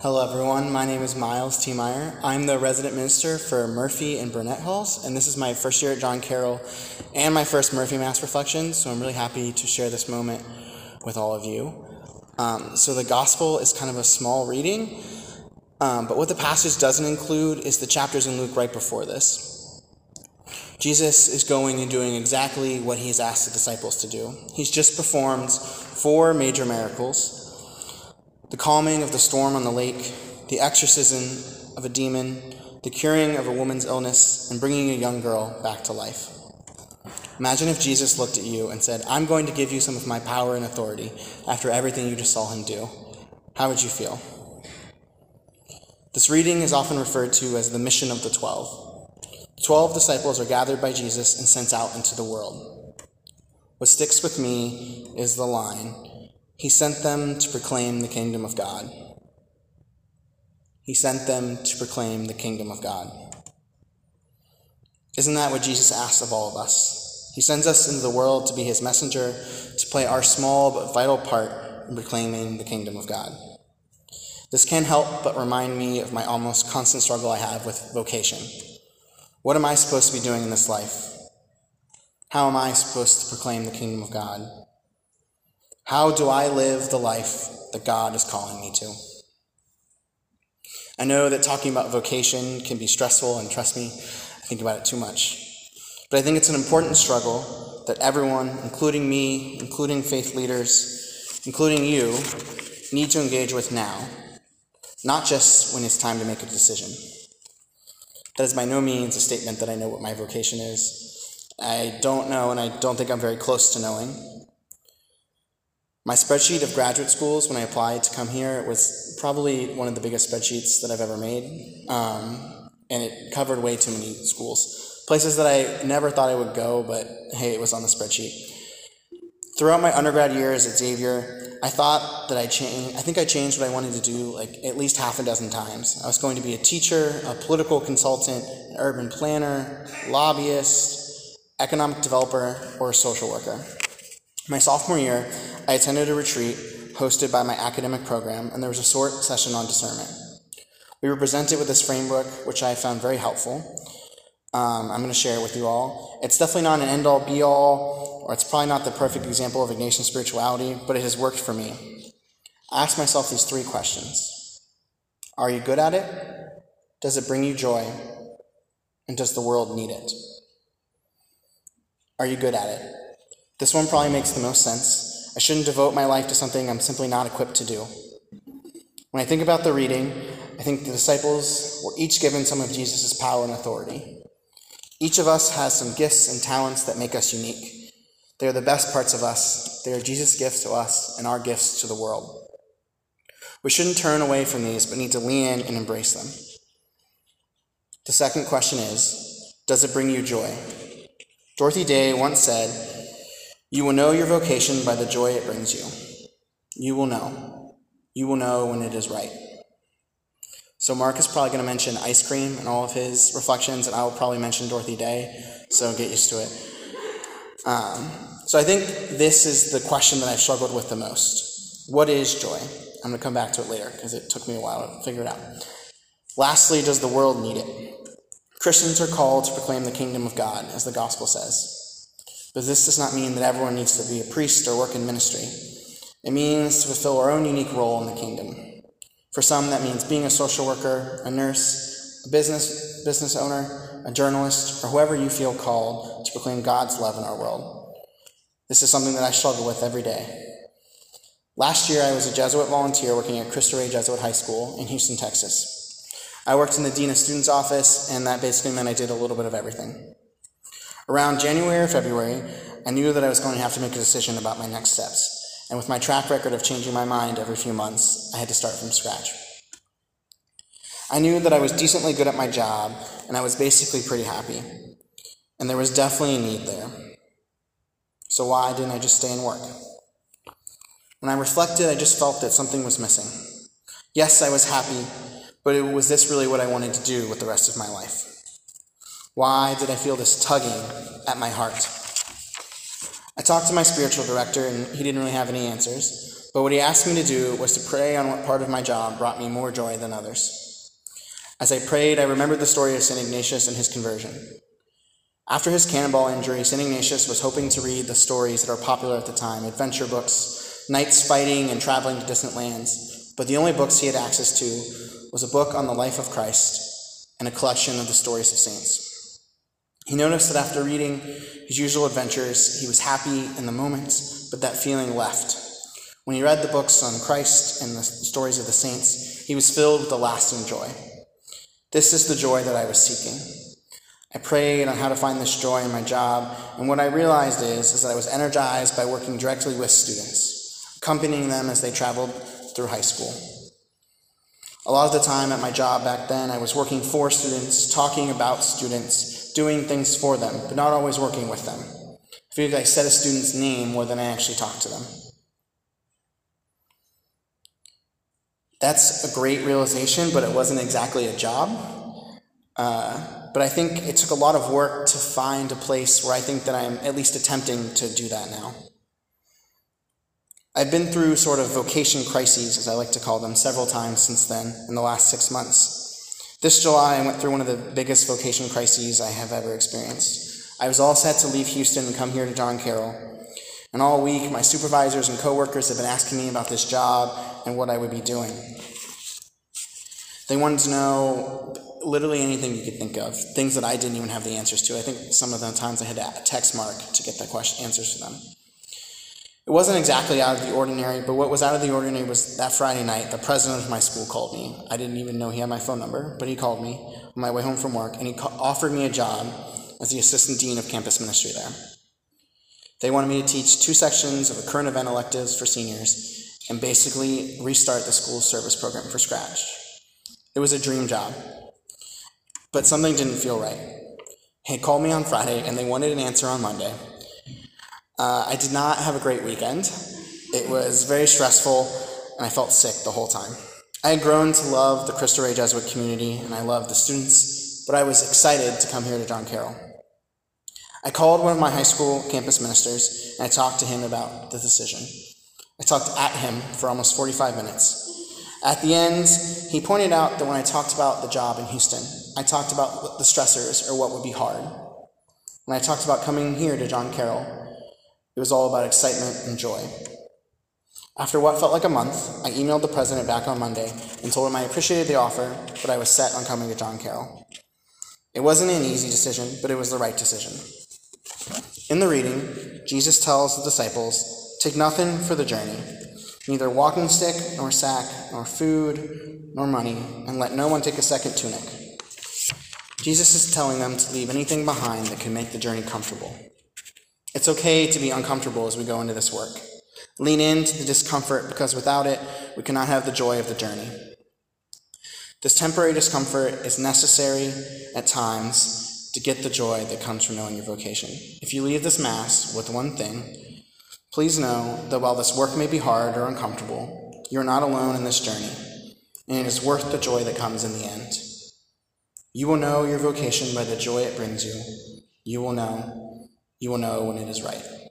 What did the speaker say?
Hello, everyone. My name is Miles T. Meyer. I'm the resident minister for Murphy and Burnett Halls, and this is my first year at John Carroll and my first Murphy Mass Reflections, so I'm really happy to share this moment with all of you. Um, so, the gospel is kind of a small reading, um, but what the passage doesn't include is the chapters in Luke right before this. Jesus is going and doing exactly what he has asked the disciples to do. He's just performed four major miracles the calming of the storm on the lake, the exorcism of a demon, the curing of a woman's illness, and bringing a young girl back to life. Imagine if Jesus looked at you and said, I'm going to give you some of my power and authority after everything you just saw him do. How would you feel? This reading is often referred to as the mission of the twelve. Twelve disciples are gathered by Jesus and sent out into the world. What sticks with me is the line he sent them to proclaim the kingdom of God. He sent them to proclaim the kingdom of God. Isn't that what Jesus asks of all of us? He sends us into the world to be his messenger, to play our small but vital part in proclaiming the kingdom of God. This can't help but remind me of my almost constant struggle I have with vocation. What am I supposed to be doing in this life? How am I supposed to proclaim the kingdom of God? How do I live the life that God is calling me to? I know that talking about vocation can be stressful, and trust me, I think about it too much. But I think it's an important struggle that everyone, including me, including faith leaders, including you, need to engage with now, not just when it's time to make a decision. That is by no means a statement that I know what my vocation is. I don't know, and I don't think I'm very close to knowing. My spreadsheet of graduate schools when I applied to come here was probably one of the biggest spreadsheets that I've ever made, um, and it covered way too many schools. Places that I never thought I would go, but hey, it was on the spreadsheet. Throughout my undergrad years at Xavier, I thought that I changed. I think I changed what I wanted to do like at least half a dozen times. I was going to be a teacher, a political consultant, an urban planner, lobbyist, economic developer, or a social worker. My sophomore year, I attended a retreat hosted by my academic program, and there was a short session on discernment. We were presented with this framework, which I found very helpful. Um, I'm going to share it with you all. It's definitely not an end all be all, or it's probably not the perfect example of Ignatian spirituality, but it has worked for me. I ask myself these three questions Are you good at it? Does it bring you joy? And does the world need it? Are you good at it? This one probably makes the most sense. I shouldn't devote my life to something I'm simply not equipped to do. When I think about the reading, I think the disciples were each given some of Jesus' power and authority. Each of us has some gifts and talents that make us unique. They are the best parts of us. They are Jesus' gifts to us and our gifts to the world. We shouldn't turn away from these, but need to lean in and embrace them. The second question is Does it bring you joy? Dorothy Day once said, you will know your vocation by the joy it brings you. You will know. You will know when it is right. So Mark is probably going to mention ice cream and all of his reflections, and I will probably mention Dorothy Day, so get used to it. Um, so I think this is the question that I've struggled with the most. What is joy? I'm going to come back to it later because it took me a while to figure it out. Lastly, does the world need it? Christians are called to proclaim the kingdom of God, as the gospel says. But this does not mean that everyone needs to be a priest or work in ministry. It means to fulfill our own unique role in the kingdom. For some, that means being a social worker, a nurse, a business, business owner, a journalist, or whoever you feel called to proclaim God's love in our world. This is something that I struggle with every day. Last year, I was a Jesuit volunteer working at Cristo Rey Jesuit High School in Houston, Texas. I worked in the Dean of Students office, and that basically meant I did a little bit of everything. Around January or February, I knew that I was going to have to make a decision about my next steps. And with my track record of changing my mind every few months, I had to start from scratch. I knew that I was decently good at my job, and I was basically pretty happy. And there was definitely a need there. So why didn't I just stay and work? When I reflected, I just felt that something was missing. Yes, I was happy, but was this really what I wanted to do with the rest of my life? Why did I feel this tugging at my heart? I talked to my spiritual director, and he didn't really have any answers. But what he asked me to do was to pray on what part of my job brought me more joy than others. As I prayed, I remembered the story of St. Ignatius and his conversion. After his cannonball injury, St. Ignatius was hoping to read the stories that are popular at the time adventure books, knights fighting and traveling to distant lands. But the only books he had access to was a book on the life of Christ and a collection of the stories of saints. He noticed that after reading his usual adventures, he was happy in the moment, but that feeling left. When he read the books on Christ and the stories of the saints, he was filled with a lasting joy. This is the joy that I was seeking. I prayed on how to find this joy in my job, and what I realized is, is that I was energized by working directly with students, accompanying them as they traveled through high school. A lot of the time at my job back then, I was working for students, talking about students, doing things for them, but not always working with them. I feel like I said a student's name more than I actually talked to them. That's a great realization, but it wasn't exactly a job. Uh, but I think it took a lot of work to find a place where I think that I'm at least attempting to do that now. I've been through sort of vocation crises, as I like to call them, several times since then in the last six months. This July, I went through one of the biggest vocation crises I have ever experienced. I was all set to leave Houston and come here to John Carroll. And all week, my supervisors and coworkers have been asking me about this job and what I would be doing. They wanted to know literally anything you could think of, things that I didn't even have the answers to. I think some of the times I had to text Mark to get the question answers for them. It wasn't exactly out of the ordinary, but what was out of the ordinary was that Friday night, the president of my school called me. I didn't even know he had my phone number, but he called me on my way home from work, and he offered me a job as the assistant dean of campus ministry there. They wanted me to teach two sections of a current event electives for seniors and basically restart the school's service program from scratch. It was a dream job. But something didn't feel right. He called me on Friday and they wanted an answer on Monday. Uh, I did not have a great weekend. It was very stressful and I felt sick the whole time. I had grown to love the Cristo Rey Jesuit community and I loved the students, but I was excited to come here to John Carroll. I called one of my high school campus ministers and I talked to him about the decision. I talked at him for almost 45 minutes. At the end, he pointed out that when I talked about the job in Houston, I talked about the stressors or what would be hard. When I talked about coming here to John Carroll, it was all about excitement and joy. After what felt like a month, I emailed the president back on Monday and told him I appreciated the offer, but I was set on coming to John Carroll. It wasn't an easy decision, but it was the right decision. In the reading, Jesus tells the disciples, Take nothing for the journey neither walking stick, nor sack, nor food, nor money, and let no one take a second tunic. Jesus is telling them to leave anything behind that can make the journey comfortable. It's okay to be uncomfortable as we go into this work. Lean into the discomfort because without it, we cannot have the joy of the journey. This temporary discomfort is necessary at times to get the joy that comes from knowing your vocation. If you leave this Mass with one thing, Please know that while this work may be hard or uncomfortable, you are not alone in this journey, and it is worth the joy that comes in the end. You will know your vocation by the joy it brings you. You will know. You will know when it is right.